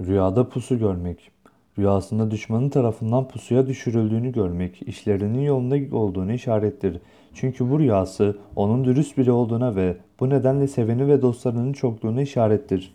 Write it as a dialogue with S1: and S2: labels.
S1: Rüyada pusu görmek. Rüyasında düşmanın tarafından pusuya düşürüldüğünü görmek, işlerinin yolunda olduğunu işarettir. Çünkü bu rüyası onun dürüst biri olduğuna ve bu nedenle seveni ve dostlarının çokluğuna işarettir.